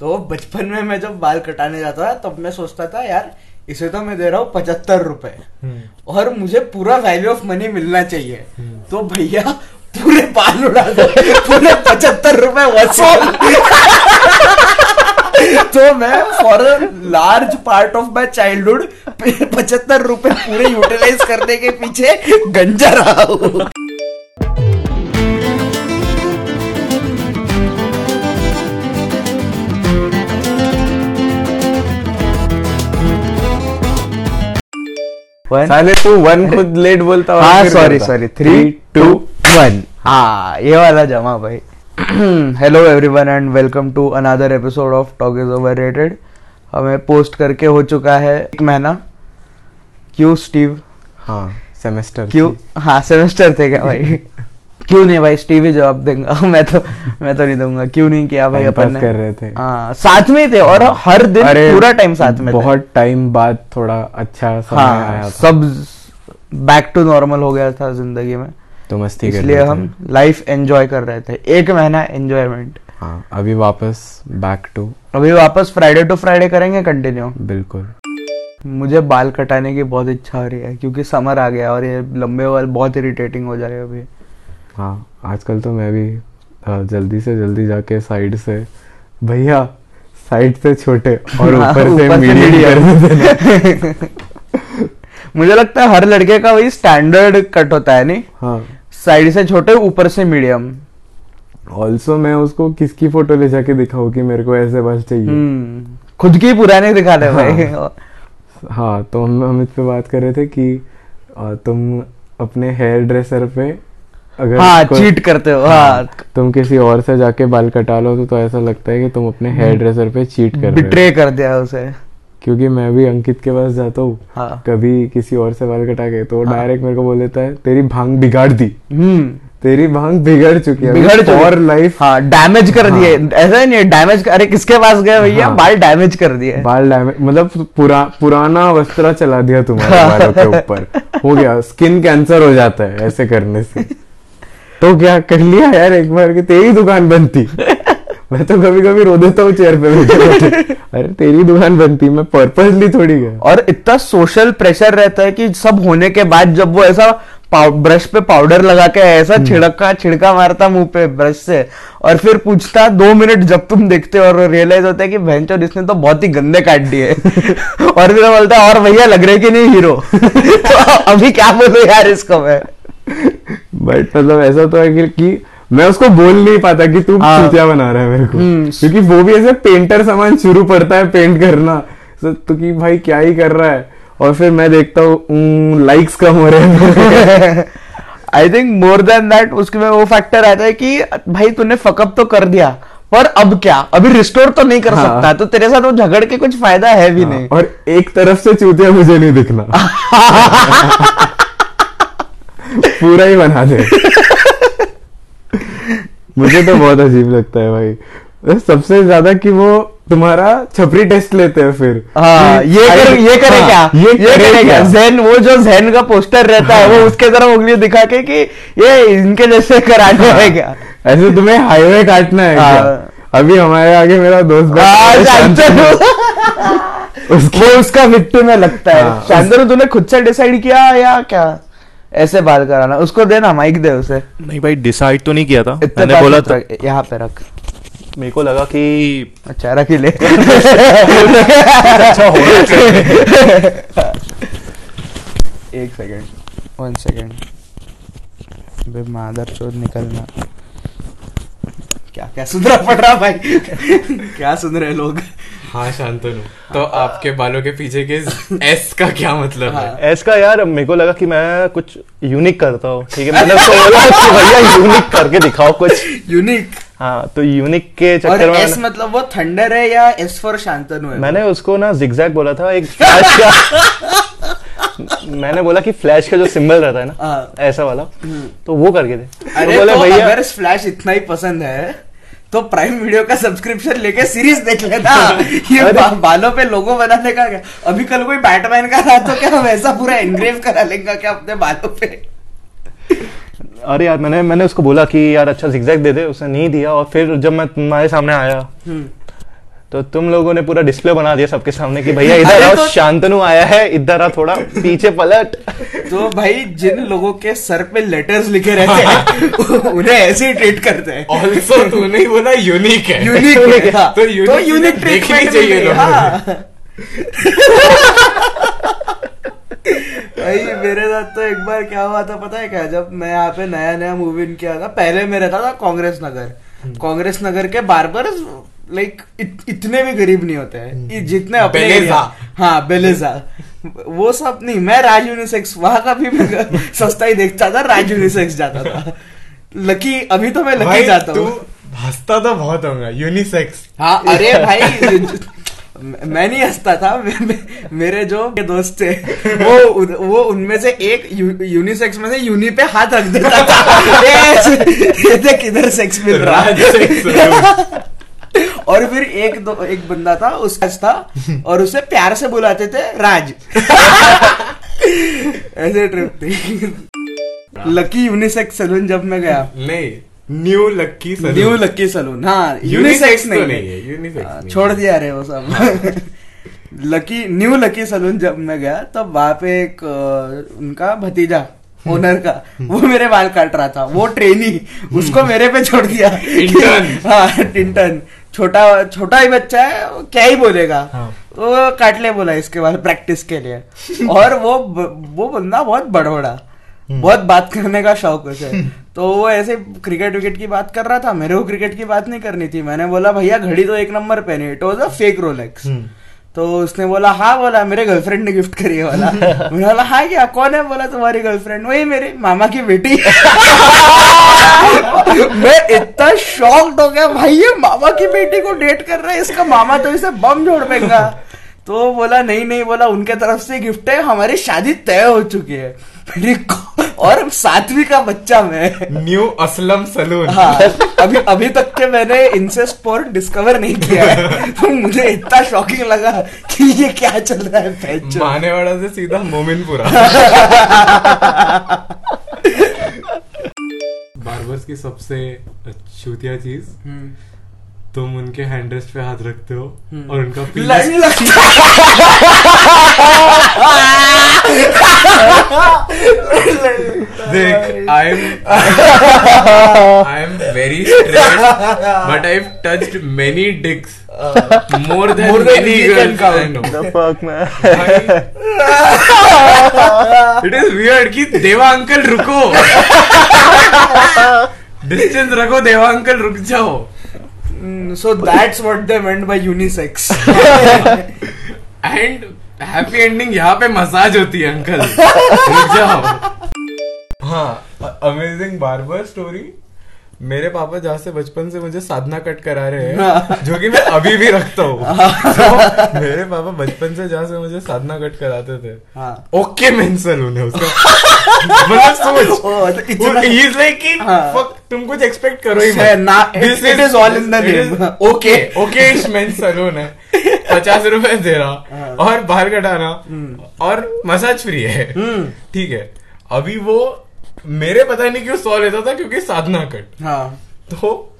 तो बचपन में मैं जब बाल कटाने जाता था तब मैं सोचता था यार इसे तो मैं दे रहा हूँ पचहत्तर रुपए। और मुझे पूरा वैल्यू ऑफ़ मनी मिलना चाहिए। तो भैया पूरे बाल उड़ा दो। पूरे पचहत्तर रुपए वसूल। तो मैं for large part of my childhood पचहत्तर रुपए पूरे यूटिलाइज करने के पीछे गंजा रहा हूँ। साले तू वन खुद लेट बोलता हाँ sorry sorry three two one हाँ ये वाला जमा भाई। Hello everyone and welcome to another episode of talk is overrated हमें पोस्ट करके हो चुका है एक महीना। क्यों स्टीव हाँ सेमेस्टर क्यों? हाँ सेमेस्टर थे क्या भाई? क्यों नहीं भाई? स्टीवी जवाब देंगा। मैं तो मैं तो नहीं दूँगा। क्यों नहीं किया भाई अपन ने? कर रहे थे। हाँ साथ में थे और हर दिन पूरा टाइम साथ में बहुत टाइम बाद थोड़ा अच्छा समय हाँ आया था। सब बैक टू नॉर्मल हो गया था ज़िंदगी में। तो मस्ती कर इसलिए रहे थे। हम लाइफ एंजॉय कर रहे थे। एक महीना एंजॉयमेंट हाँ अभी वापस बैक टू अभी वापस फ्राइडे टू फ्राइडे करेंगे कंटिन्यू बिल्कुल। मुझे बाल कटाने की बहुत इच्छा हो रही है क्योंकि समर आ गया और ये लंबे बाल बहुत इरिटेटिंग हो जा रहे हैं अभी। हाँ आजकल तो मैं भी जल्दी से जल्दी जाके साइड से भैया साइड से छोटे और हाँ, ऊपर से से मीडियम मुझे लगता है हर लड़के का वही स्टैंडर्ड कट होता है नहीं? हाँ। साइड से छोटे ऊपर से मीडियम ऑल्सो मैं उसको किसकी फ़ोटो ले जाके दिखाऊँ कि मेरे को ऐसे बस चाहिए? हम्म खुद की पुराने दिखा ले भाई। हाँ तो हम हम इस पे बात कर रहे थे कि तुम अपने हेयर ड्रेसर पे अगर हाँ चीट करते हो हाँ। तुम किसी और से जाके बाल कटा लो तो, तो ऐसा लगता है कि तुम अपने हेयर ड्रेसर पे चीट कर रहे हो। बिट्रे कर दिया उसे। क्योंकि मैं भी अंकित के पास जाता हूँ। हाँ। कभी किसी और से बाल कटा के तो हाँ। डायरेक्ट मेरे को बोल देता है तेरी भाँग बिगाड़ दी। हम्म। तेरी भाँग बिगड़ चुकी है। बिगड़ चुकी और लाइफ हाँ डैमेज कर दिए। ऐसा नहीं डैमेज अरे किसके पास गए भैया? हाँ। बाल डैमेज कर दिए। बाल डैमेज मतलब पुरा, पुराना वस्त्रा चला दिया तुम्हारे बालों के ऊपर। हो गया स्किन कैंसर हो जाता है ऐसे करने से। तो क्या कर लिया यार एक बार कि तेरी दुकान बनती। मैं तो कभी कभी रो देता हूँ चेयर पे बैठे अरे तेरी दुकान बनती मैं पर्पसली थोड़ी गया और इतना सोशल प्रेशर रहता है कि सब होने के बाद जब वो ऐसा ब्रश पे पाउडर लगा के ऐसा हम्म। छिड़का छिड़का मारता मुँह पे ब्रश से और फिर पूछता दो मिनट जब तुम देखते हो और रियलाइज़ होता है कि बहन चोद इसने तो बहुत ही गंदे काट दिए। और फिर बोलता है और भैया लग रहे कि नहीं हीरो तो अभी क्या बोलूँ यार इसको मैं? बट मतलब ऐसा तो है कि, कि मैं उसको बोल नहीं पाता कि तू हाँ। चूतिया बना रहा है मेरे को हम्म। क्योंकि वो भी ऐसे पेंटर सामान शुरू पड़ता है पेंट करना तो, तो कि भाई क्या ही कर रहा है और फिर मैं देखता हूँ लाइक्स कम हो रहे हैं I think more than that उसके में वो फैक्टर आता है कि भाई तूने फकअप तो कर दिया पर अब क्या अभी रिस्टोर तो नहीं कर हाँ। सकता तो तेरे साथ वो झगड़ के कुछ फ़ायदा है भी हाँ। नहीं और एक तरफ़ से चूतिया मुझे नहीं दिखना पूरा ही बना दे। मुझे तो बहुत अजीब लगता है भाई। सबसे ज़्यादा कि वो तुम्हारा छपरी टेस्ट लेते हैं फिर। हाँ ये कर ये करे हाँ, क्या? ये करे क्या? जैन वो जो जैन का पोस्टर रहता हाँ, है। वो उसके तरफ़ उंगली दिखा के कि ये इनके जैसे कराने है। क्या? ऐसे तुम्हें हाईवे काटना है हाँ। क्या अभी हमारे आगे मेरा दोस्त हाँ, है। वो उसका विक्टिम में लगता है। हाँ, शांतनु तूने खुद से डिसाइड किया या क्या? ऐसे बाल कराना उसको देना माइक दे उसे। नहीं भाई डिसाइड तो नहीं किया था। मैंने बोला था। यहाँ पे रख। मेरे को लगा कि अच्छा रख ही ले। अच्छा चाहिए एक सेकंड वन सेकंड बे मादर चोद निकलना। क्या क्या सुन रहा पड़ रहा भाई? क्या सुन रहे लोग? हाँ शांतनु। तो आपके बालों के पीछे के एस का क्या मतलब हाँ। है एस का यार मेरे को लगा कि मैं कुछ यूनिक करता हूँ। ठीक है मैंने उसको बोला कि भैया यूनिक करके दिखाओ कुछ। यूनिक हाँ तो यूनिक के चक्कर में एस मतलब वो थंडर है या एस फॉर शांतनु है? मैंने उसको ना जिगजैग बोला था एक फ्लैश का। मैंने बोला कि फ्लैश का जो सिंबल रहता है ना हाँ। ऐसा वाला। तो वो करके दे। तो अरे बोले तो भैया अगर फ्लैश इतना ही पसंद है तो प्राइम वीडियो का सब्सक्रिप्शन लेके सीरीज़ देख लेना। ये बा, बालों पे लोगो बनाने का क्या? अभी कल कोई बैटमैन का रहा तो क्या वैसा पूरा एनग्रेव करा लेगा क्या अपने बालों पे? अरे यार मैंने मैंने उसको बोला कि यार अच्छा दे दे उसने नहीं दिया और फिर जब मैं तुम्हारे सामने आया तो तुम लोगों ने पूरा डिस्प्ले बना दिया सबके सामने कि भैया इधर आओ तो- शांतनु आया है इधर आ थोड़ा पीछे पलट। तो भाई जिन लोगों के सर पे लेटर्स लिखे रहते हैं उन्हें ऐसे ही ट्रीट करते हैं। ऑल्सो तूने ही बोला यूनिक है। यूनिक है हाँ। तो unique तो यूनिक देखनी ट्रीटमेंट चाहिए हाँ। भाई मेरे साथ तो एक बार क्या हुआ था पता है क्या? जब मैं यहाँ पे नया नया मूवी इन किया था पहले मैं रहता था कांग्रेस नगर। कांग्रेस नगर के बार्बर लाइक इत, इतने भी गरीब नहीं होते हैं। ये जितने अपने बेलेजा। हाँ बेलेजा। वो सब नहीं मैं राज यूनिसेक्स वहाँ का भी मैं सस्ता ही देखता था राज यूनिसेक्स जाता था। लकी अभी तो मैं लकी जाता हूँ। हंसता तो बहुत होगा यूनिसेक्स हाँ अरे भाई मैं नहीं हंसता था मे- मे- मेरे जो के दोस्त थे वो वो उनमें से एक यू, यूनिसेक्स में से यूनि पे हाथ रख देता था। ये किधर सेक्स मिल रहा है। और फिर एक दो एक बंदा था उसका था और उसे प्यार से बुलाते थे राज। ऐसे ट्रिप थी। लकी यूनिसेक्स सैलून जब मैं गया। नहीं new lucky new lucky salon हाँ यूनिसेक्स नहीं, नहीं है यूनिसेक्स हाँ, छोड़ दिया रे वो सब। लकी न्यू लकी सलून जब मैं गया तब वहाँ पे एक उनका भतीजा ओनर का वो मेरे बाल काट रहा था वो ट्रेनी उसको मेरे पे छोड़ दिया। Intern. हाँ टिंटन छोटा छोटा ही बच्चा है वो क्या ही बोलेगा? हाँ। वो काट ले बोला इसके बाद प्रैक्टिस के लिए। और वो वो बंदा बहुत बड़बड़ा। बहुत बात करने का शौक उसे। तो वो ऐसे क्रिकेट विकेट की बात कर रहा था मेरे को क्रिकेट की बात नहीं करनी थी। मैंने बोला भैया घड़ी तो एक नंबर पहनी it was a fake Rolex तो उसने बोला हाँ बोला मेरे गर्लफ्रेंड ने गिफ्ट करी है वाला मैंने बोला हाँ क्या? कौन है बोला तुम्हारी गर्लफ्रेंड वही मेरी मामा की बेटी। मैं इतना शॉक्ड हो गया भाई ये मामा की बेटी को डेट कर रहा है इसका मामा तो इसे बम जोड़ देगा। तो बोला नहीं नहीं बोला उनके तरफ़ से गिफ्ट है हमारी शादी तय हो चुकी है। और सातवीं का बच्चा मैं। न्यू असलम सलून हाँ अभी अभी तक के मैंने इनसे स्पोर्ट डिस्कवर नहीं किया है। तो मुझे इतना शॉकिंग लगा कि ये क्या चल रहा है फैच मानेवाड़ा से सीधा मोमिनपुरा। की सबसे चूतिया चीज़। तुम उनके हैंडरेस्ट पे हाथ रखते हो और उनका देख I am I am very straight but I have touched many dicks more than More than many girls I know The fuck, man. It is weird कि देवा अंकल रुको। डिस्टेंस रखो देवा अंकल रुक जाओ। So that's what they meant by unisex. and happy ending यहाँ पे massage होती है अंकल रुक जाओ हाँ अमेजिंग बार्बर स्टोरी मेरे पापा जहाँ से बचपन से मुझे साधना कट करा रहे हैं जो कि मैं अभी भी रखता हूँ। तो मेरे पापा बचपन से जहाँ से मुझे साधना कट कराते थे। हाँ। ओके मेन सलून है उसका। मतलब सोच। तो is like कि हाँ। fuck, तुम कुछ एक्सपेक्ट करो ही है ना, it- it is all in the name. Okay okay men salon है पचास रुपए दे हाँ। रहा और बाहर कटाना। और मसाज फ्री है। हम्म। ठीक है। अभी वो मेरे पता नहीं क्यों सौ लेता था क्योंकि साधना कट। हाँ। तो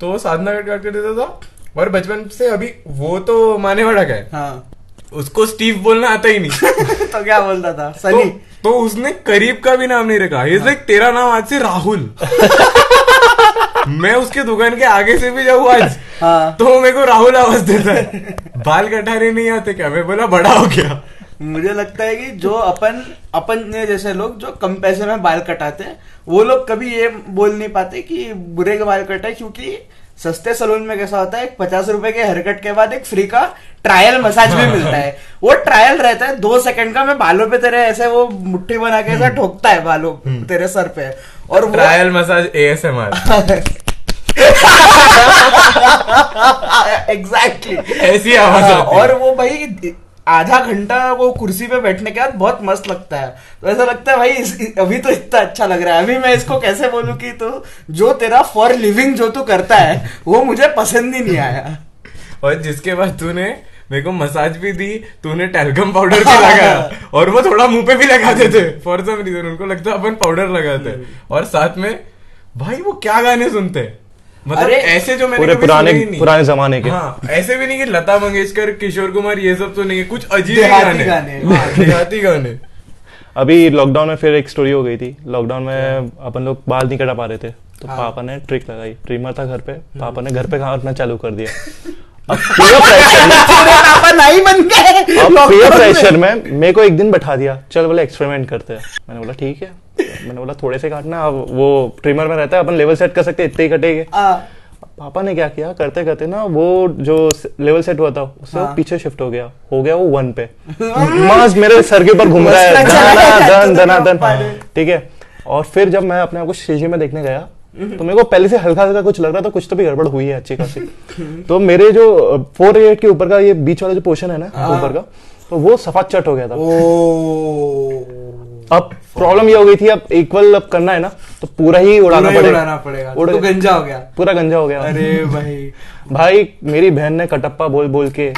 तो साधना कट काट कर देता था। और बचपन से अभी वो तो माने वाला का है। हाँ उसको स्टीव बोलना आता ही नहीं। तो क्या बोलता था? सनी। तो तो उसने करीब का भी नाम नहीं रखा। इज़ लाइक तेरा नाम आज से राहुल। मैं उसके दुकान के आगे से भी जाऊँ आज। हाँ। तो मेरे को राहुल आवाज़ देता है। बाल कटारे नहीं आते क्या? मैं बोला बड़ा हो गया। मुझे लगता है कि जो अपन अपन ने जैसे लोग जो कम पैसे में बाल कटाते हैं वो लोग कभी ये बोल नहीं पाते कि बुरे के बाल कटाए क्योंकि सस्ते सलून में कैसा होता है पचास रुपए के हेयरकट के बाद एक फ्री का ट्रायल मसाज भी मिलता है। वो ट्रायल रहता है दो सेकंड का मैं बालों पे तेरे ऐसे वो मुट्ठी बना के ऐसा ठोकता है बालों तेरे सर पे। और ट्रायल मसाज एएसएमआर एग्जैक्टली ऐसी आवाज़ आती है। हाँ, और वो भाई आधा घंटा वो कुर्सी पे बैठने के बाद बहुत मस्त लगता है। तो ऐसा लगता है भाई इस, अभी तो इतना अच्छा लग रहा है। अभी मैं इसको कैसे बोलूँ कि तू जो तेरा फॉर लिविंग जो तू करता है वो मुझे पसंद ही नहीं आया। और जिसके बाद तूने मेरे को मसाज भी दी तूने टेलकम पाउडर भी लगाया और वो थोड़ा मुँह पे भी लगाते थे फॉर सम रीजन उनको लगता है अपन पाउडर लगाते। और साथ में भाई वो क्या गाने सुनते? हैं मतलब अरे, ऐसे जो मैंने पूरे पुराने। पुराने जमाने के। हाँ ऐसे भी नहीं कि लता मंगेशकर किशोर कुमार ये सब तो नहीं है। कुछ अजीब गाने। गाने। हाँ, देहाती गाने। अभी लॉकडाउन में फिर एक स्टोरी हो गई थी। लॉकडाउन में अपन लोग बाल नहीं कटा पा रहे थे। तो हाँ। पापा ने ट्रिक लगाई। ट्रिमर था घर पे। पापा ने घर पे काटना चालू कर दिया। नहीं बन गए। Lockdown में। मेरे को एक दिन बैठा दिया चल बोले एक्सपेरिमेंट करते हैं। मैंने बोला ठीक है। मैंने बोला थोड़े से काटना अब वो ट्रिमर में रहता है अपन लेवल सेट कर सकते इतने ही कटेंगे। पापा ने क्या किया करते करते ना वो जो लेवल सेट हुआ था उससे हाँ। पीछे शिफ्ट हो गया। हो गया वो वन पे। मास मेरे सर के ऊपर घूम रहा है। ठीक है? और फिर जब मैं अपने आप को शीशे में देखने गया तो मेरे को पहले से हल्का हल्का कुछ लग रहा था कुछ तो भी गड़बड़ हुई है अच्छी खासी। तो मेरे जो फोर एट के ऊपर का ये बीच वाला जो पोर्शन है ना ऊपर का तो वो सफ़ा चट हो गया था। अब प्रॉब्लम ये हो गई थी अब इक्वल अब करना है ना तो पूरा ही उड़ाना पूरा पड़ेगा। उड़ाना पड़ेगा उड़ तो गंजा हो गया। पूरा गंजा हो गया। अरे भाई। भाई मेरी बहन ने कटप्पा बोल बोल के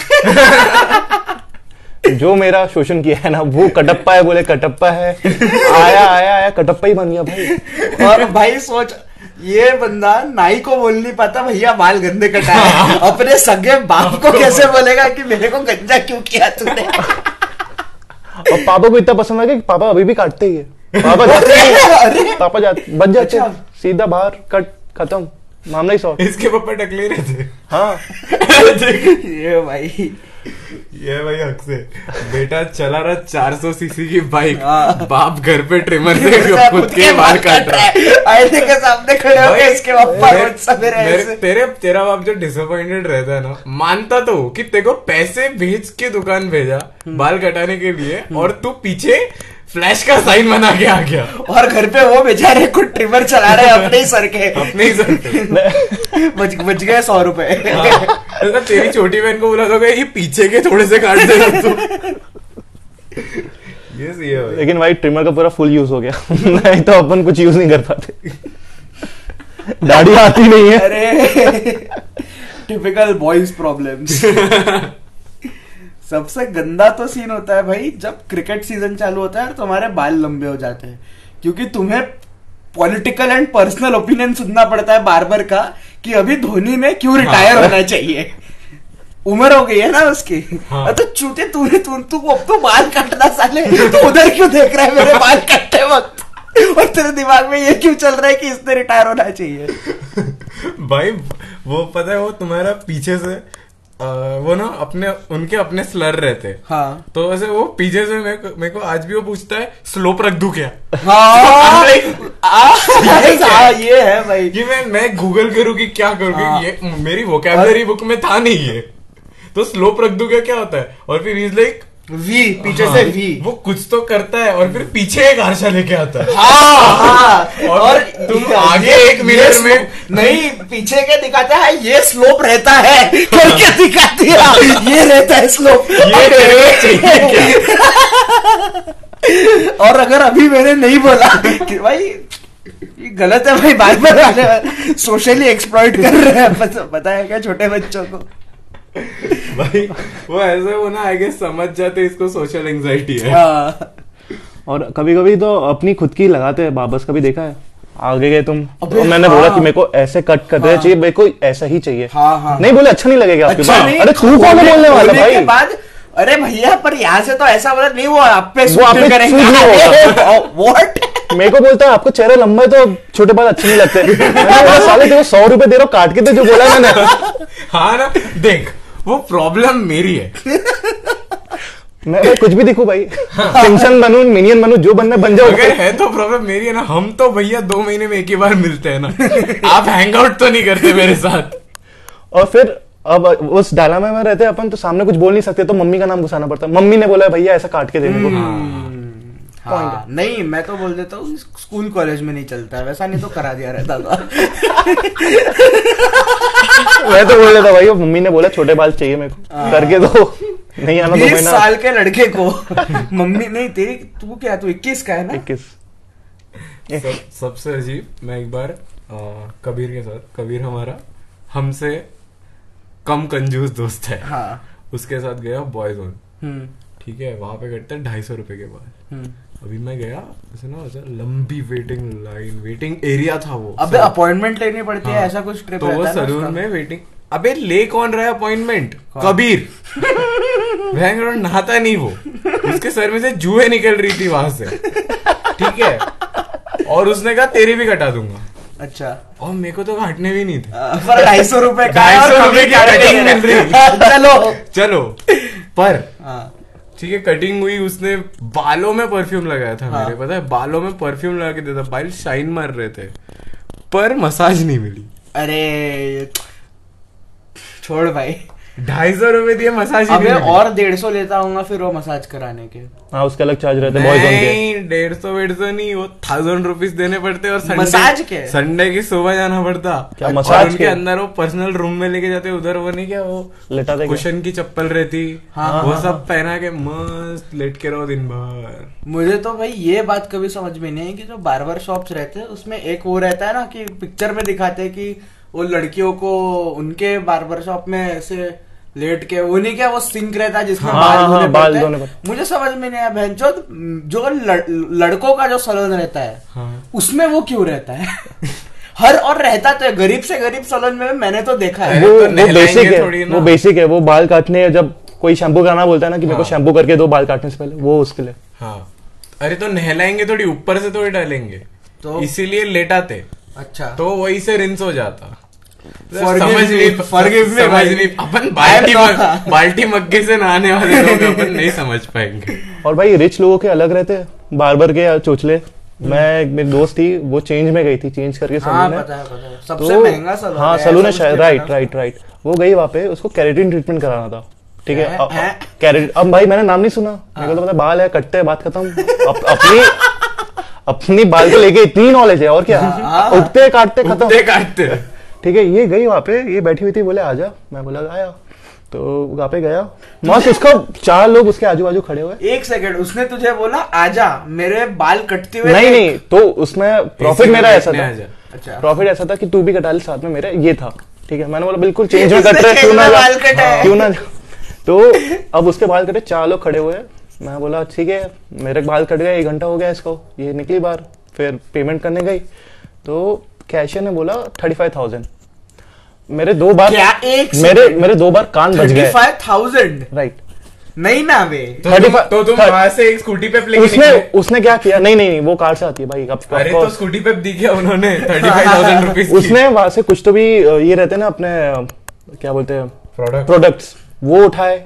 जो मेरा शोषण किया है ना वो कटप्पा है बोले कटप्पा है। आया आया आया कटप्पा ही बन गया भाई। और भाई सोच ये बंदा नाई को बोल नहीं पाता भैया बाल गंदे कटाए। अपने सगे बाप को कैसे बोलेगा कि मेरे को गंजा क्यों किया तूने? और पापा को इतना पसंद आ गया कि पापा अभी भी काटते ही है। पापा जाते ही। अरे। हैं। पापा जाते बच जाते हैं। अच्छा। सीधा बाहर कट खत्म। मामला ही सॉल्व इसके पापा टकले रहे थे हाँ। ये भाई। ये भाई हक से। बेटा चला रहा 400 सीसी की बाइक हाँ। बाप घर पे ट्रिमर से खुद के बाल काट रहा। है। आईने के सामने खड़े हो गए इसके पापा रोज सवेरे तेरे तेरा बाप जो डिसअपॉइंटेड रहता है ना मानता तो कि तेरे को पैसे भेज के दुकान भेजा बाल कटाने के लिए और तू पीछे फ्लैश का साइन बना के आ गया। और घर पे वो बेचारे को ट्रिमर चला रहे अपने ही सर के। अपने ही सर बच बच गए सौ रुपए। हाँ, तो तेरी छोटी बहन को बोला था ये पीछे के थोड़े से काट देना तू। ये सही है। लेकिन भाई ट्रिमर का पूरा फुल यूज़ हो गया। नहीं तो अपन कुछ यूज़ नहीं कर पाते। दाढ़ी आती नहीं है। अरे टिपिकल बॉयज़ प्रॉब्लम्स सबसे गंदा तो सीन होता है भाई जब क्रिकेट सीज़न चालू होता है और तुम्हारे बाल लंबे हो जाते हैं। क्योंकि तुम्हें पॉलिटिकल एंड पर्सनल ओपिनियन सुनना पड़ता है बार बार का कि अभी धोनी ने क्यों रिटायर हाँ। होना चाहिए। उम्र हो गई है ना उसकी? हाँ। तो चूते तूने तू तू अब तो बाल काटना साले। तो उधर क्यों देख रहा है मेरे बाल काटते वक्त? और तेरे दिमाग में ये क्यों चल रहा है कि इसने रिटायर होना चाहिए? भाई वो पता है वो तुम्हारा पीछे से वो ना अपने उनके अपने स्लर रहते। हैं। तो वैसे वो पीजे से मेरे को मेरे को आज भी वो पूछता है स्लोप रख दू क्या? हाँ। आ, हाँ, ये है भाई। कि मैं मैं गूगल करूँ कि क्या करूँ हाँ। ये मेरी वोकैबलरी बुक में था नहीं ये। तो स्लोप रख दू क्या क्या होता है? और फिर इज़ लाइक वी पीछे हाँ, से वी वो कुछ तो करता है और फिर पीछे एक आरशा लेके आता है। हाँ हाँ। और और तुम आगे एक मिनट में- नहीं पीछे के दिखाता है ये स्लोप रहता है। करके दिखा दिया ये रहता है स्लोप ये चाहिए क्या? और अगर अभी मैंने नहीं बोला कि भाई ये गलत है भाई बार बार सोशली एक्सप्लॉइट कर रहे हैं। पता है क्या छोटे बच्चों को? भाई वो ऐसे वो ना आगे समझ जाते इसको सोशल एंजाइटी है। हाँ। और कभी कभी तो अपनी खुद की लगाते हैं बाबस कभी देखा है? आगे गए तुम तो मैंने हाँ। बोला कि मेरे को ऐसे कट कर देना चाहिए मेरे को ऐसा ही चाहिए। हाँ, हाँ। नहीं बोले अच्छा नहीं लगेगा अच्छा नहीं अरे तू कौन है बोलने वाला भाई? बाद अरे भैया पर यहाँ से तो ऐसा बोला नहीं वो आप पे वो आप पे होगा। व्हाट मेरे को बोलता है आपको चेहरा लंबा है तो छोटे बाल अच्छे नहीं लगते। साले तेरे सौ रुपए दे रहा हूँ, काट के दे जो बोला मैंने। हाँ ना देख वो प्रॉब्लम मेरी है। मैं भाई कुछ भी दिखू भाई। टेंशन बनू मिनियन बनू जो बनना बन जाओ। अगर है तो प्रॉब्लम मेरी है ना। हम तो भैया दो महीने में एक ही बार मिलते हैं ना। आप हैंग आउट तो नहीं करते मेरे साथ। और फिर अब उस डायलामा में रहते हैं अपन तो सामने कुछ बोल नहीं सकते तो मम्मी का नाम घुसाना पड़ता। है मम्मी ने बोला भैया ऐसा काट के देने को। हाँ, नहीं मैं तो बोल देता हूँ स्कूल कॉलेज में नहीं चलता है। वैसा नहीं तो करा दिया रहता था। मैं तो बोल था भाई मम्मी ने बोला छोटे बाल चाहिए मेरे को। करके दो। नहीं आना दो बीस साल के लड़के को। मम्मी नहीं तेरी तू क्या तू इक्कीस का है ना? इक्कीस। सब, सबसे अजीब मैं एक बार आ, कबीर के साथ कबीर हमारा हमसे कम कंजूस दोस्त है। हाँ। उसके साथ गया बॉय जोन हम्म। ठीक है वहाँ पे कटते हैं ढाई सौ रुपए के बाद। हम्म। अभी मैं गया ऐसे ना ऐसे लंबी वेटिंग लाइन वेटिंग एरिया था वो अबे अपॉइंटमेंट लेनी पड़ती है हाँ। ऐसा कुछ ट्रिप तो वो सलून में वेटिंग अबे ले कौन रहा है अपॉइंटमेंट कबीर। भयंकर नहाता नहीं वो। उसके सर में से जुए निकल रही थी वहाँ से। ठीक है? और उसने कहा तेरी भी कटा दूँगा। अच्छा। और मेरे को तो काटने भी नहीं थे। पर ढाई सौ रुपए है 250 कभी रुपए की काट cutting नहीं मिल रहा। चलो। चलो। पर हाँ। ठीक है कटिंग हुई उसने बालों में परफ्यूम लगाया था हाँ। मेरे पता है? बालों में परफ्यूम लगा के देता बाल शाइन मार रहे थे पर मसाज नहीं मिली। अरे छोड़ भाई। ढाई सौ रुपए दिए मसाज ही अबे और डेढ़ सौ लेता हूँ फिर वो मसाज कराने के। हाँ उसके अलग चार्ज रहते बॉयज़ के नहीं डेढ़ सौ डेढ़ सौ नहीं वो थाउज़ेंड रुपीज़ देने पड़ते और संडे मसाज के? संडे की सुबह जाना पड़ता। क्या, मसाज उनके के? अंदर वो पर्सनल रूम में लेके जाते उधर वो नहीं क्या वो लेटाते क्या? कुशन की चप्पल रहती। हाँ, वो हाँ, सब पहना के मस्त लेट के रहो दिन भर। मुझे तो भाई ये बात कभी समझ में नहीं है कि जो बार्बर शॉप्स रहते हैं उसमें एक वो रहता है ना कि पिक्चर में दिखाते हैं कि वो लड़कियों को उनके बार्बर शॉप में ऐसे लेट के वो नहीं क्या वो सिंक रहता है जिसमें हाँ, बाल हाँ, बाल पड़ते हैं। मुझे समझ में नहीं आया बहन जो लड़, लड़कों का जो सलोन रहता है हाँ। उसमें वो क्यों रहता है? हर और रहता तो है गरीब से गरीब सलोन में मैंने तो देखा है। वो तो वो बेसिक है वो बेसिक है वो बाल काटने जब कोई शैम्पू कराना बोलता है ना कि मेरे को हाँ। शैम्पू करके दो बाल काटने से पहले वो उसके लिए। हाँ। अरे तो नहलाएँगे थोड़ी ऊपर से थोड़ी डालेंगे। तो? इसीलिए लेटाते अच्छा। तो वही से रिंस हो जाता। बाल्टी मग्गे से नहाने वाले लोग अपन नहीं समझ पाएँगे। और भाई रिच लोगों के अलग रहते हैं बार्बर के या चोचले। मैं एक मेरी दोस्त थी वो चेंज में गई थी चेंज करके हाँ सलून पता है है पता है। सबसे तो महँगा सलोन हाँ सलून है शायद राइट राइट राइट वो गई वहाँ पे उसको कैरेटिन ट्रीटमेंट कराना था ठीक है? हैं? अब- कैरेट अब भाई मैंने नाम नहीं सुना। मेरे को तो पता बाल है कटते हैं बात खत्म। अपनी अपनी बाल को लेके इतनी नॉलेज है और क्या? हाँ। उगते काटते खत्म। काटते। ठीक है ये गई वहाँ पे ये बैठी हुई थी बोले आजा मैं बोला आया। तो वहाँ पे गया। मस्त उसका चार लोग उसके आजू बाजू खड़े हुए। एक सेकंड उसने तुझे बोला आजा मेरे बाल कटते हुए नहीं नहीं तो उसमें प्रॉफिट मेरा ऐसा था। अच्छा। प्रॉफिट ऐसा था कि तू भी कटा ले साथ में मेरे ये था। ठीक है मैंने बोला बिल्कुल चेंज में कट रहे क्यों ना। क्यों ना तो अब उसके बाल कटे चार लोग खड़े हुए। मैं बोला ठीक है मेरे बाल कट गए एक घंटा हो गया इसको ये निकली बार फिर पेमेंट करने गई। तो कैशियर ने बोला थर्टी फाइव थाउज़ेंड. मेरे दो बार क्या? एक मेरे मेरे दो बार कान बज गए। Five thousand? राइट नहीं ना वे। तो तुम, तो तुम वहाँ से एक स्कूटी पे लेके उसने उसने क्या किया? नहीं नहीं नहीं वो कार से आती है भाई अब अरे तो स्कूटी पे दी किया उन्होंने? थर्टी फाइव थाउज़ेंड रुपीज़ उसने वहाँ से कुछ तो भी ये रहते ना अपने क्या बोलते हैं? प्रोडक्ट प्रोडक्ट्स वो उठाए।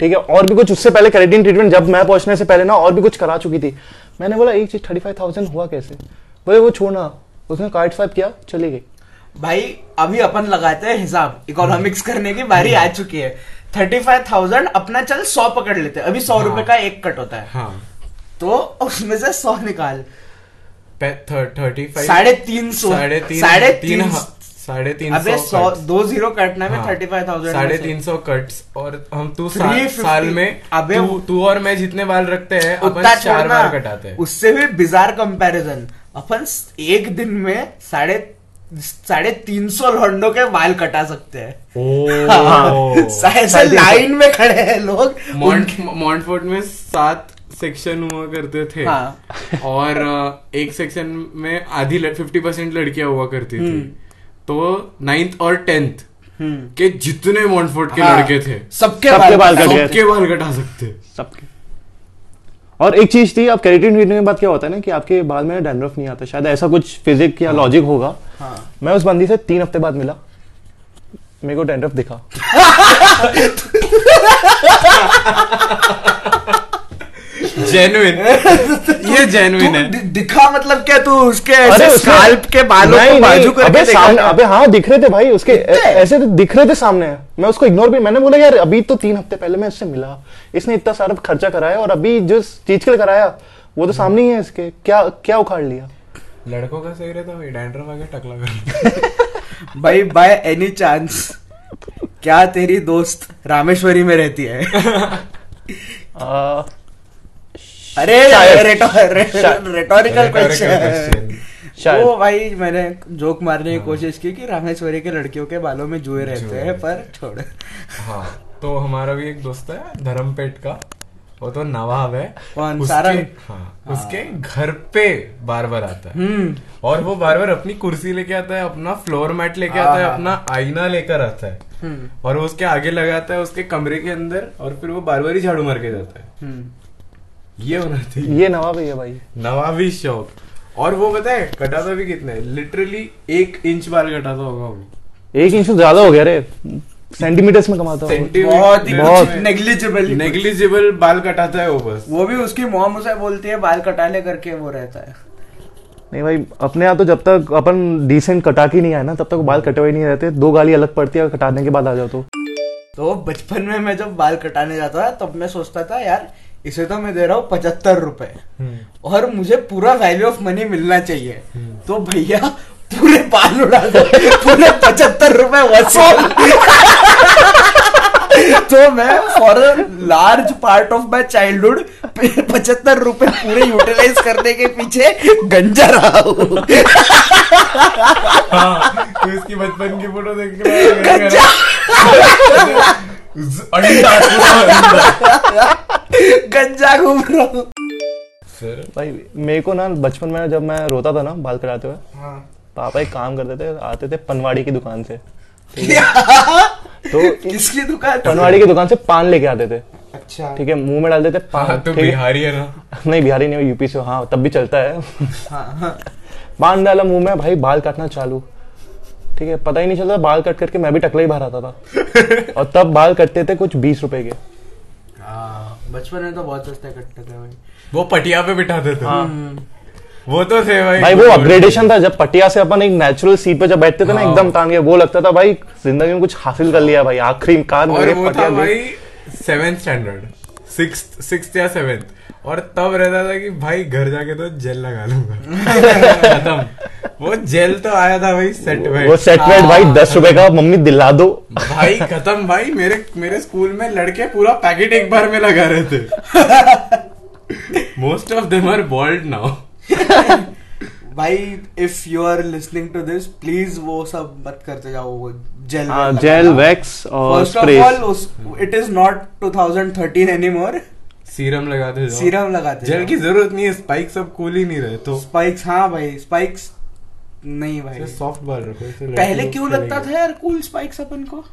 ठीक है और भी कुछ उससे पहले कैरेटिन ट्रीटमेंट जब मैं पहुँचने से पहले ना और भी कुछ करा चुकी थी। मैंने बोला एक चीज़ थर्टी फाइव थाउज़ेंड हुआ कैसे? बोले वो छोड़ना उसने कार्ड स्वाइप किया चली गई भाई अभी अपन लगाते हैं हिसाब इकोनॉमिक्स करने की बारी आ चुकी है। थर्टी फाइव थाउज़ेंड अपना चल सौ पकड़ लेते हैं। अभी सौ हाँ। रुपए का एक कट होता है। हाँ। तो उसमें से सौ निकाल। थर्टी फाइव साढ़े तीन सौ। साढ़े तीन साढ़े तीन तीन साढ़े तीन अबे सौ दो ज़ीरो कटना में हाँ, थर्टी फाइव थाउज़ेंड साढ़े तीन सौ कट्स और हम तू साल, 350 साल में अबे तू तू और मैं जितने बाल रखते हैं अपन चार बार कटाते हैं। उससे भी बिजार कंपैरिजन अपन एक दिन में साढ़े साढ़े तीन सौ लॉन्डो के बाल कटा सकते हैं। लाइन में खड़े हैं लोग। मॉन्टफोर्ट में सात सेक्शन हुआ करते थे। हाँ। और एक सेक्शन में आधी फिफ्टी परसेंट लड़कियाँ हुआ करती थी। हम्म। तो नाइन्थ और टेंथ हम्म। के जितने मॉन्टफोर्ट के हाँ, लड़के थे सबके सबके बाल कटा गए। सबके बाल कटा सकते। सबके। और एक चीज़ थी अब कैरेटिन ट्रीटमेंट के बाद क्या होता है ना कि आपके बाल में डैंड्रफ नहीं आता शायद ऐसा कुछ फिजिक या लॉजिक होगा। हाँ। मैं उस बंदी से तीन हफ़्ते बाद मिला। मेरे को डैंड्रफ दिखा। जेन्युइन ये जेन्युइन तू है। दिखा मतलब क्या तू उसके ऐसे स्काल्प के बालों को बाजू करके देखा सामने अबे हाँ दिख रहे थे भाई उसके ऐसे तो दिख रहे थे सामने। मैं उसको इग्नोर भी मैंने बोला यार अभी तो तीन हफ़्ते पहले मैं इससे मिला। इसने इतना सारा खर्चा कराया और अभी जिस चीज़ के लिए कराया वो तो सामने ही है इसके। क्या क्या उखाड़ लिया? लड़कों का सही रहता भाई डैंड्रफ आके टकला कर भाई बाय एनी चांस क्या तेरी दोस्त रामेश्वरी में रहती है? आ, अरे रेटोरिकल क्वेश्चन वो भाई मैंने जोक मारने की कोशिश की कि रामेश्वरी के लड़कियों के बालों में जुए रहते हैं पर छोड़। हाँ तो हमारा भी एक दोस्त है धर्मपेट का। वो तो नवाब है। कौन, उसके- सारंग? हाँ उसके घर पे बार बार आता है। हम्म। और वो बार बार अपनी कुर्सी लेके आता है अपना फ्लोर मैट लेके आता है हाँ। अपना आईना लेकर आता है। हम्म। और वो उसके आगे लगाता है उसके कमरे के अंदर और फिर वो बार बार ही झाड़ू मार के जाता है। हम्म। ये होना चाहिए। ये नवाब है भाई। नवाबी शौक। और वो पता है कटाता भी कितना? है लिटरली एक इंच बाल कटाता होगा वो। एक इंच ज़्यादा हो गया रे। सेंटीमीटर्स में कमाता बहुत ही बहुत। नेग्लिजिबल नेग्लिजिबल बाल कटाता है वो बस। वो भी उसकी मॉम उसे बोलती है बाल कटा ले करके वो रहता है। नहीं भाई अपने यहाँ तो जब तक अपन डिसेंट कटा के नहीं आए ना तब तक बाल कटे हुए नहीं रहते। दो गाली अलग पड़ती है कटाने के बाद आ जाओ तो। तो बचपन में मैं जब बाल कटाने जाता था तब मैं सोचता था यार इसे तो मैं दे रहा हूँ पचहत्तर रुपए। और मुझे पूरा वैल्यू ऑफ़ मनी मिलना चाहिए। तो भैया पूरे बाल उड़ा दो। पूरे पचहत्तर रुपए वसूल तो मैं for large part of my childhood पचहत्तर रुपए पूरे यूटिलाइज करने के पीछे गंजा रहा हूँ। हाँ तो इसकी बचपन की फ़ोटो देख के गंजा घूम रहा हूँ। भाई मेरे को ना बचपन में जब मैं रोता था ना बाल कटाते हुए हाँ। पापा एक काम करते थे आते थे पनवाड़ी की दुकान से। तो किसकी दुकान? पनवाड़ी की दुकान से पान लेके आते थे। अच्छा। ठीक है मुँह में डालते थे हाँ पान तो बिहारी है ना? नहीं बिहारी नहीं यूपी से हाँ तब भी चलता है। हाँ हाँ। पान डाला मुँह में भाई बाल काटना चालू। ठीक है पता ही नहीं चलता बाल कट करके मैं भी टकला ही बाहर आता था। और तब बाल कटते थे कुछ बीस रुपए के। हाँ, बचपन में तो बहुत सस्ते कटते थे भाई। वो पटिया पे बिठाते थे। हम्म। वो तो थे भाई। भाई वो अपग्रेडेशन था जब पटिया से अपन एक नेचुरल सीट पे जब बैठते थे ना हाँ। एकदम तान के वो लगता था भाई ज़िंदगी में कुछ हासिल कर लिया भाई आखिरी कार मेरे पटिया भाई सेवेंथ स्टैंडर्ड सिक्स सिक्स या सेवेंथ और तब रहता था कि भाई घर जाके तो जेल लगा लूँगा। खत्म। वो जेल तो आया था भाई सेट वो सेट वेट भाई दस रुपए का मम्मी दिला दो। भाई खत्म भाई मेरे मेरे स्कूल में लड़के पूरा पैकेट एक बार में लगा रहे थे। Most of them are bald now भाई if you are listening to this please वो सब मत करते जाओ वो जेल हाँ, जेल वैक्स और first of all it is not 2013 anymore serum लगाते जाओ। सीरम लगाते जेल की ज़रूरत नहीं है स्पाइक सब कूल ही नहीं रहे तो स्पाइक्स हाँ भाई स्पाइक्स नहीं भाई। सॉफ्ट बाल रखो पहले क्यों लगता था यार कूल स्पाइक्स अपन को?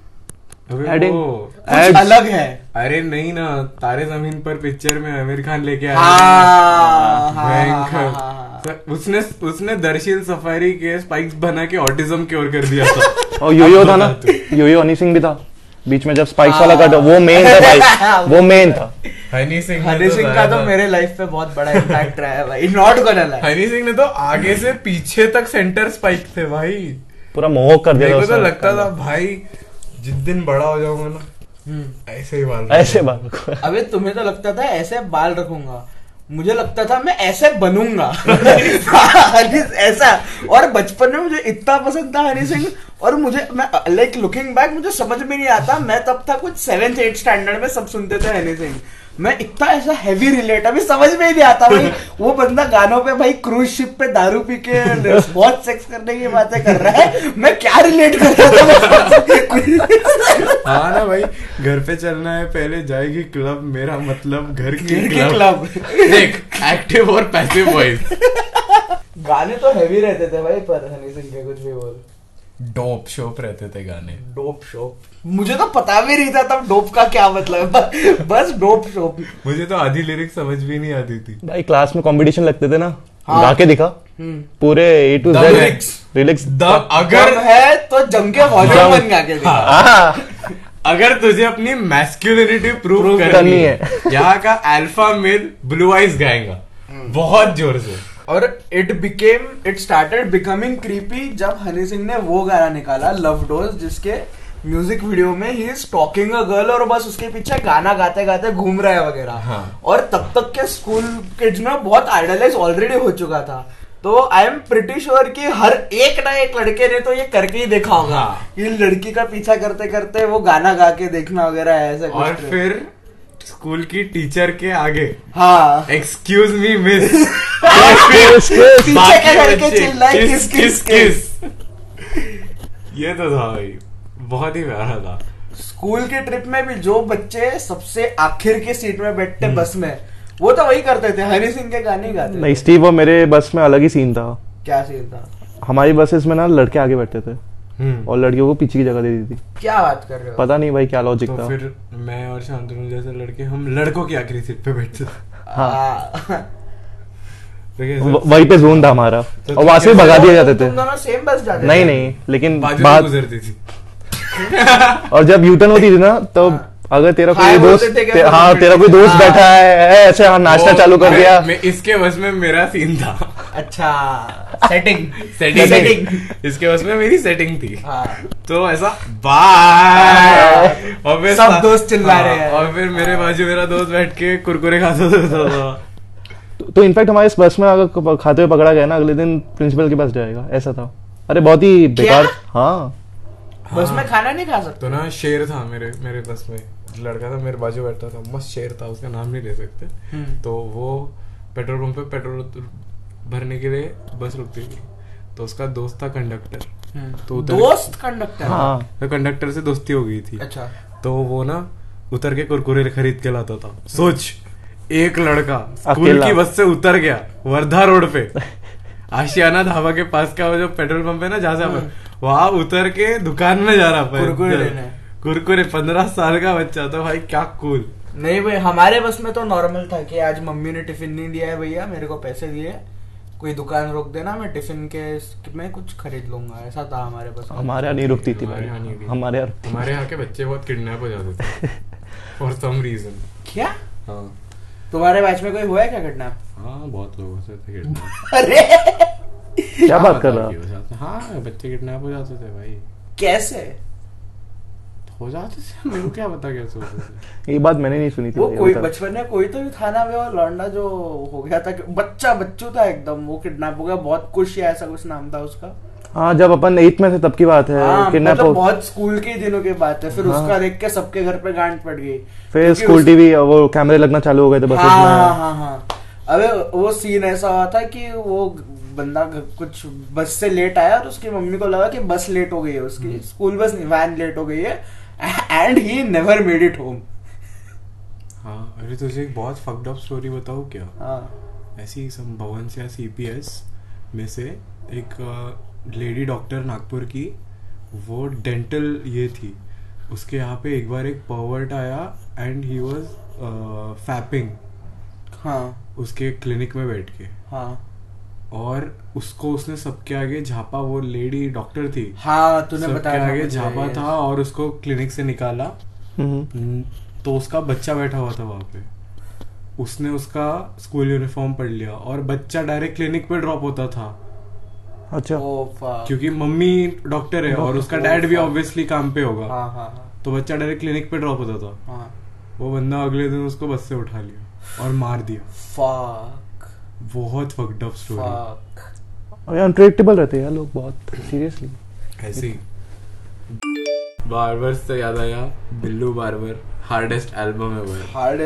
अबे Adding- वो कुछ अलग है। अरे नहीं ना तारे ज़मीन पर पिक्चर में आमिर खान लेके आया। हाँ, था। हाँ। हाँ, उसने उसने दर्शील सफारी के स्पाइक्स बना के ऑटिज्म क्योर कर दिया था। और योयो था ना? तू। योयो हनी सिंह भी था। बीच में जब स्पाइक्स हाँ। वाला कट वो मेन था भाई। वो मेन था। हनी सिंह हनी तो सिंह का तो मेरे लाइफ पे बहुत बड़ा इम्पैक्ट रहा है भाई। Not gonna lie Honey Singh ने तो आगे से पीछे तक सेंटर स्पाइक थे भाई। पूरा मोह कर दिया मेरे को तो लगता था भाई जिस दिन बड़ा हो जाऊँगा ना ऐसे ही बाल ऐसे बाल अबे तुम्हें तो लगता था ऐसे बाल रखूँगा। मुझे लगता था मैं ऐसे बनूँगा। ऐसा। और बचपन में मुझे इतना पसंद था हनी सिंह। और मुझे मैं लाइक लुकिंग बैक मुझे समझ में नहीं आता। मैं तब था कुछ सेवेंथ एट स्टैंडर्ड में सब सुनते थे हनी सिंह। मैं इतना ऐसा हैवी रिलेट अभी समझ में ही नहीं आता भाई। वो बंदा गानों पे भाई क्रूज शिप पे दारू पी के बहुत सेक्स करने की बातें कर रहा है। मैं क्या रिलेट कर रहा था? हाँ ना भाई घर पे चलना है पहले जाएगी क्लब मेरा मतलब घर की क्लब। देख एक्टिव और पैसिव वॉइस गाने तो हैवी रहते थे भाई पर हनी सिंह के कुछ भी बोल। डोप शोप रहते थे गाने। डोप शोप मुझे तो पता भी नहीं था तब डोप का क्या मतलब है। बस डोप शोप। मुझे तो आधी लिरिक्स समझ भी नहीं आती थी। भाई क्लास में कंपटीशन लगते थे ना? हाँ। गा के दिखा। पूरे ए टू जेड. रिलिक्स अगर अगर है तो जम के वॉल्यूम बन गा के दिखा। हाँ। अगर तुझे अपनी मैस्कुलिनिटी प्रूव करनी है है। यहाँ का अल्फ़ा मेल ब्लू आइज़ गाएगा। बहुत ज़ोर से। और it became it started becoming creepy जब हनी सिंह ने वो गाना निकाला लव डोज जिसके म्यूज़िक वीडियो में he is talking a girl और बस उसके पीछे गाना गाते गाते घूम रहा है वगैरह। हाँ। और तब तक के स्कूल किड्स में बहुत आइडलाइज ऑलरेडी हो चुका था। तो आई एम प्रिटी श्योर कि हर एक ना एक लड़के ने तो ये करके ही देखा होगा हाँ। कि लड़की का पीछा करते करते वो गाना गा के देखना वगैरह ऐसा कुछ। और फिर स्कूल की टीचर के आगे। हाँ। एक्सक्यूज मी मिस पीछे के लड़के चिल्लाए किस किस। किस। ये तो था भाई। बहुत ही प्यारा था। स्कूल के ट्रिप में भी जो बच्चे सबसे आखिर की सीट में बैठते बस में वो तो वही करते थे हनी सिंह के गाने गाते नहीं स्टीव और मेरे बस में अलग ही सीन था। क्या सीन था? हमारी बसेस में ना लड़के आगे बैठते थे हम्म। और लड़कियों को पीछे की जगह दे दी थी। क्या बात कर रहे हो? पता नहीं भाई क्या लॉजिक तो था। फिर मैं और शांतनु जैसे लड़के हम लड़कों की आखिरी सीट पे बैठते थे। हाँ। तो? व- वहीं पे जोन था हमारा। तो और वहाँ से भगा दिए जाते थे। दोनों सेम बस जाते नहीं नहीं लेकिन बाजू बात गुजरती थी। और जब यूटर्न होती थी ना तो हाँ। अगर तेरा कोई दोस्त ते- हाँ तेरा कोई दोस्त हाँ। बैठा है है, ऐसे हाँ नाश्ता चालू कर दिया। मैं इसके बस में मेरा सीन था। अच्छा सेटिंग सेटिंग सेटिंग इसके बस में मेरी सेटिंग थी। हाँ। तो ऐसा बाय और फिर सब दोस्त चिल्ला हाँ, रहे हैं। और फिर मेरे बाजू मेरा दोस्त बैठ के कुरकुरे खाता था तो- तो इनफैक्ट हमारे इस बस में अगर खाते हुए पकड़ा गया ना अगले दिन प्रिंसिपल के पास जाएगा। ऐसा था। अरे बहुत ही बेकार। हाँ। बस में खाना नहीं खा सकते। तो ना शेर था मेरे मेरे बस में। लड़का था मेरे बाजू बैठता था। मस्त शेर था उसका नाम नहीं ले सकते। हम्म। तो वो पेट्रोल पंप पे पेट्रोल भरने के लिए बस रुकती थी। तो उसका दोस्त था कंडक्टर। तो दोस्त कंडक्टर? हाँ। तो कंडक्टर से दोस्ती हो गई थी। अच्छा। तो वो ना उतर के कुरकुरे खरीद के लाता था। सोच एक लड़का स्कूल की बस से उतर गया वर्धा रोड पे। आशियाना ढाबा के पास का वो जो पेट्रोल पंप है ना जहाँ से आप वहाँ उतर के दुकान में जा रहा। कुरकुरे लेने। कुरकुरे पंद्रह साल का बच्चा था भाई क्या कूल नहीं भाई हमारे बस में तो नॉर्मल था कि आज मम्मी ने टिफ़िन नहीं दिया है भैया मेरे को पैसे दिए। कोई दुकान रोक देना मैं टिफ़िन के में कुछ खरीद लूँगा ऐसा था हमारे बस हमारे यहाँ नहीं रुकती थी हमारे भाई। यहाँ नहीं हमारे यहाँ हमारे यहाँ के बच्चे बहुत किडनैप हो जाते थे। फॉर सम रीजन क्या? हाँ। तुम्हारे बैच में कोई हुआ है क्या किडनैप हाँ बहुत लोगों से थे किडनैप अरे! क्या बात कर रहा हो हाँ बच्चे किडनैप हो जाते थे भाई। कैसे? हो जाते थे? मेरे क्या पता कैसे होते थे? ये बात मैंने नहीं सुनी थी वो कोई बचपन में कोई तो भी थाना में वो लौंडा जो हो गया था बच्चा बच्चू था एकदम वो किडनैप हो गया बहुत खुश या ऐसा कुछ नाम था उसका। हाँ जब अपन एट में थे तब की बात है हाँ, किडनैप मतलब बहुत स्कूल के दिनों की बात है फिर हाँ। उसका देख के सबके घर पे गांड पड़ गई। फिर स्कूल टीवी वो कैमरे लगना चालू हो गए थे बसेस हाँ हाँ हाँ हाँ। अबे वो सीन ऐसा हुआ था कि वो बंदा कुछ बस से लेट आया और उसकी मम्मी को लगा कि बस लेट हो गई है उसकी। स्कूल बस नहीं वैन लेट हो गई है। And he never made it home हाँ अरे तुझे एक बहुत फक्ड अप स्टोरी बताऊँ क्या? हाँ। ऐसी सम भवन से सीपीएस में से एक लेडी डॉक्टर नागपुर की वो डेंटल ये थी। उसके यहाँ पे एक बार एक पर्वर्ट आया एंड ही वाज फैपिंग हाँ। उसके क्लिनिक में बैठ के। हाँ। और उसको उसने सबके आगे झापा वो लेडी डॉक्टर थी। हाँ तूने बताया आगे झापा था और उसको क्लिनिक से निकाला। हम्म। हम्म, तो उसका बच्चा बैठा हुआ था वहाँ पे। उसने उसका स्कूल यूनिफॉर्म पढ़ लिया और बच्चा डायरेक्ट क्लिनिक पे ड्रॉप होता था। अच्छा। क्योंकि मम्मी डॉक्टर है और उसका डैड भी ऑब्वियसली काम पे होगा। हाँ हाँ हाँ। तो बच्चा डायरेक्ट क्लिनिक पे ड्रॉप होता था। हाँ। वो बंदा अगले दिन उसको बस से उठा लिया और मार दिया। बहुत फक्ड अप स्टोरी और अनप्रेडिक्टेबल रहते हैं यार लोग बहुत सीरियसली ऐसे ही। बारबर से याद आया Billu barber hardest album ever hard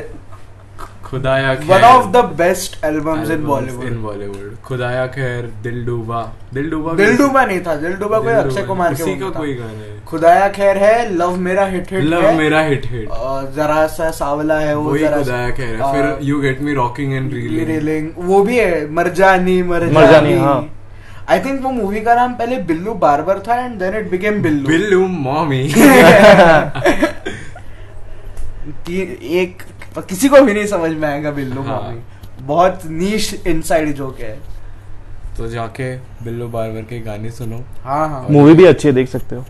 Khudaya one of the best albums in Bollywood. In Bollywood Khudaya Khair दिल डूबा। दिल डूबा दिल डूबा नहीं था दिल डूबा कोई अक्षय कुमार के उसी का कोई गाना है। खुदाया खैर है लव मेरा हिट हिट लव मेरा हिट हिट। जरा सा सावला है वो जरा खुदाया खैर है। फिर you get me rocking and reeling reeling वो भी है मरजानी मरजानी। हाँ। आई थिंक वो मूवी का नाम पहले बिल्लू बार्बर था and then it became Billu. Billu mommy ती- एक किसी को भी नहीं समझ में आएगा बिल्लू हाँ। मॉमी बहुत नीश इनसाइड जोक है। तो जाके बिल्लू बार्बर के गाने सुनो। हाँ हाँ। मूवी भी अच्छी है देख सकते हाँ।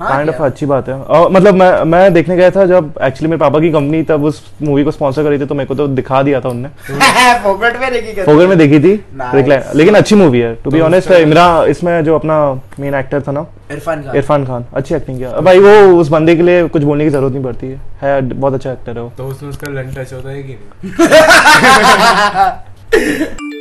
काइंड ऑफ़ अच्छी बात है। और मतलब मैं मैं देखने गया था जब एक्चुअली मेरे पापा की कंपनी तब उस मूवी को स्पॉन्सर करी थी तो मेरे को तो दिखा दिया था उनने। फोकट में देखी फोगर में देखी थी। Nice. लेकिन अच्छी मूवी है। टू बी ऑनेस्ट इमरा इसमें जो अपना मेन एक्टर था ना इरफान खान। इरफान खान। अच्छी एक्टिंग किया। भाई वो उस बंदे के लिए कुछ बोलने की ज़रूरत नहीं पड़ती है। है बहुत अच्छा एक्टर है वो। तो उसमें उसका लन टच होता है कि नहीं?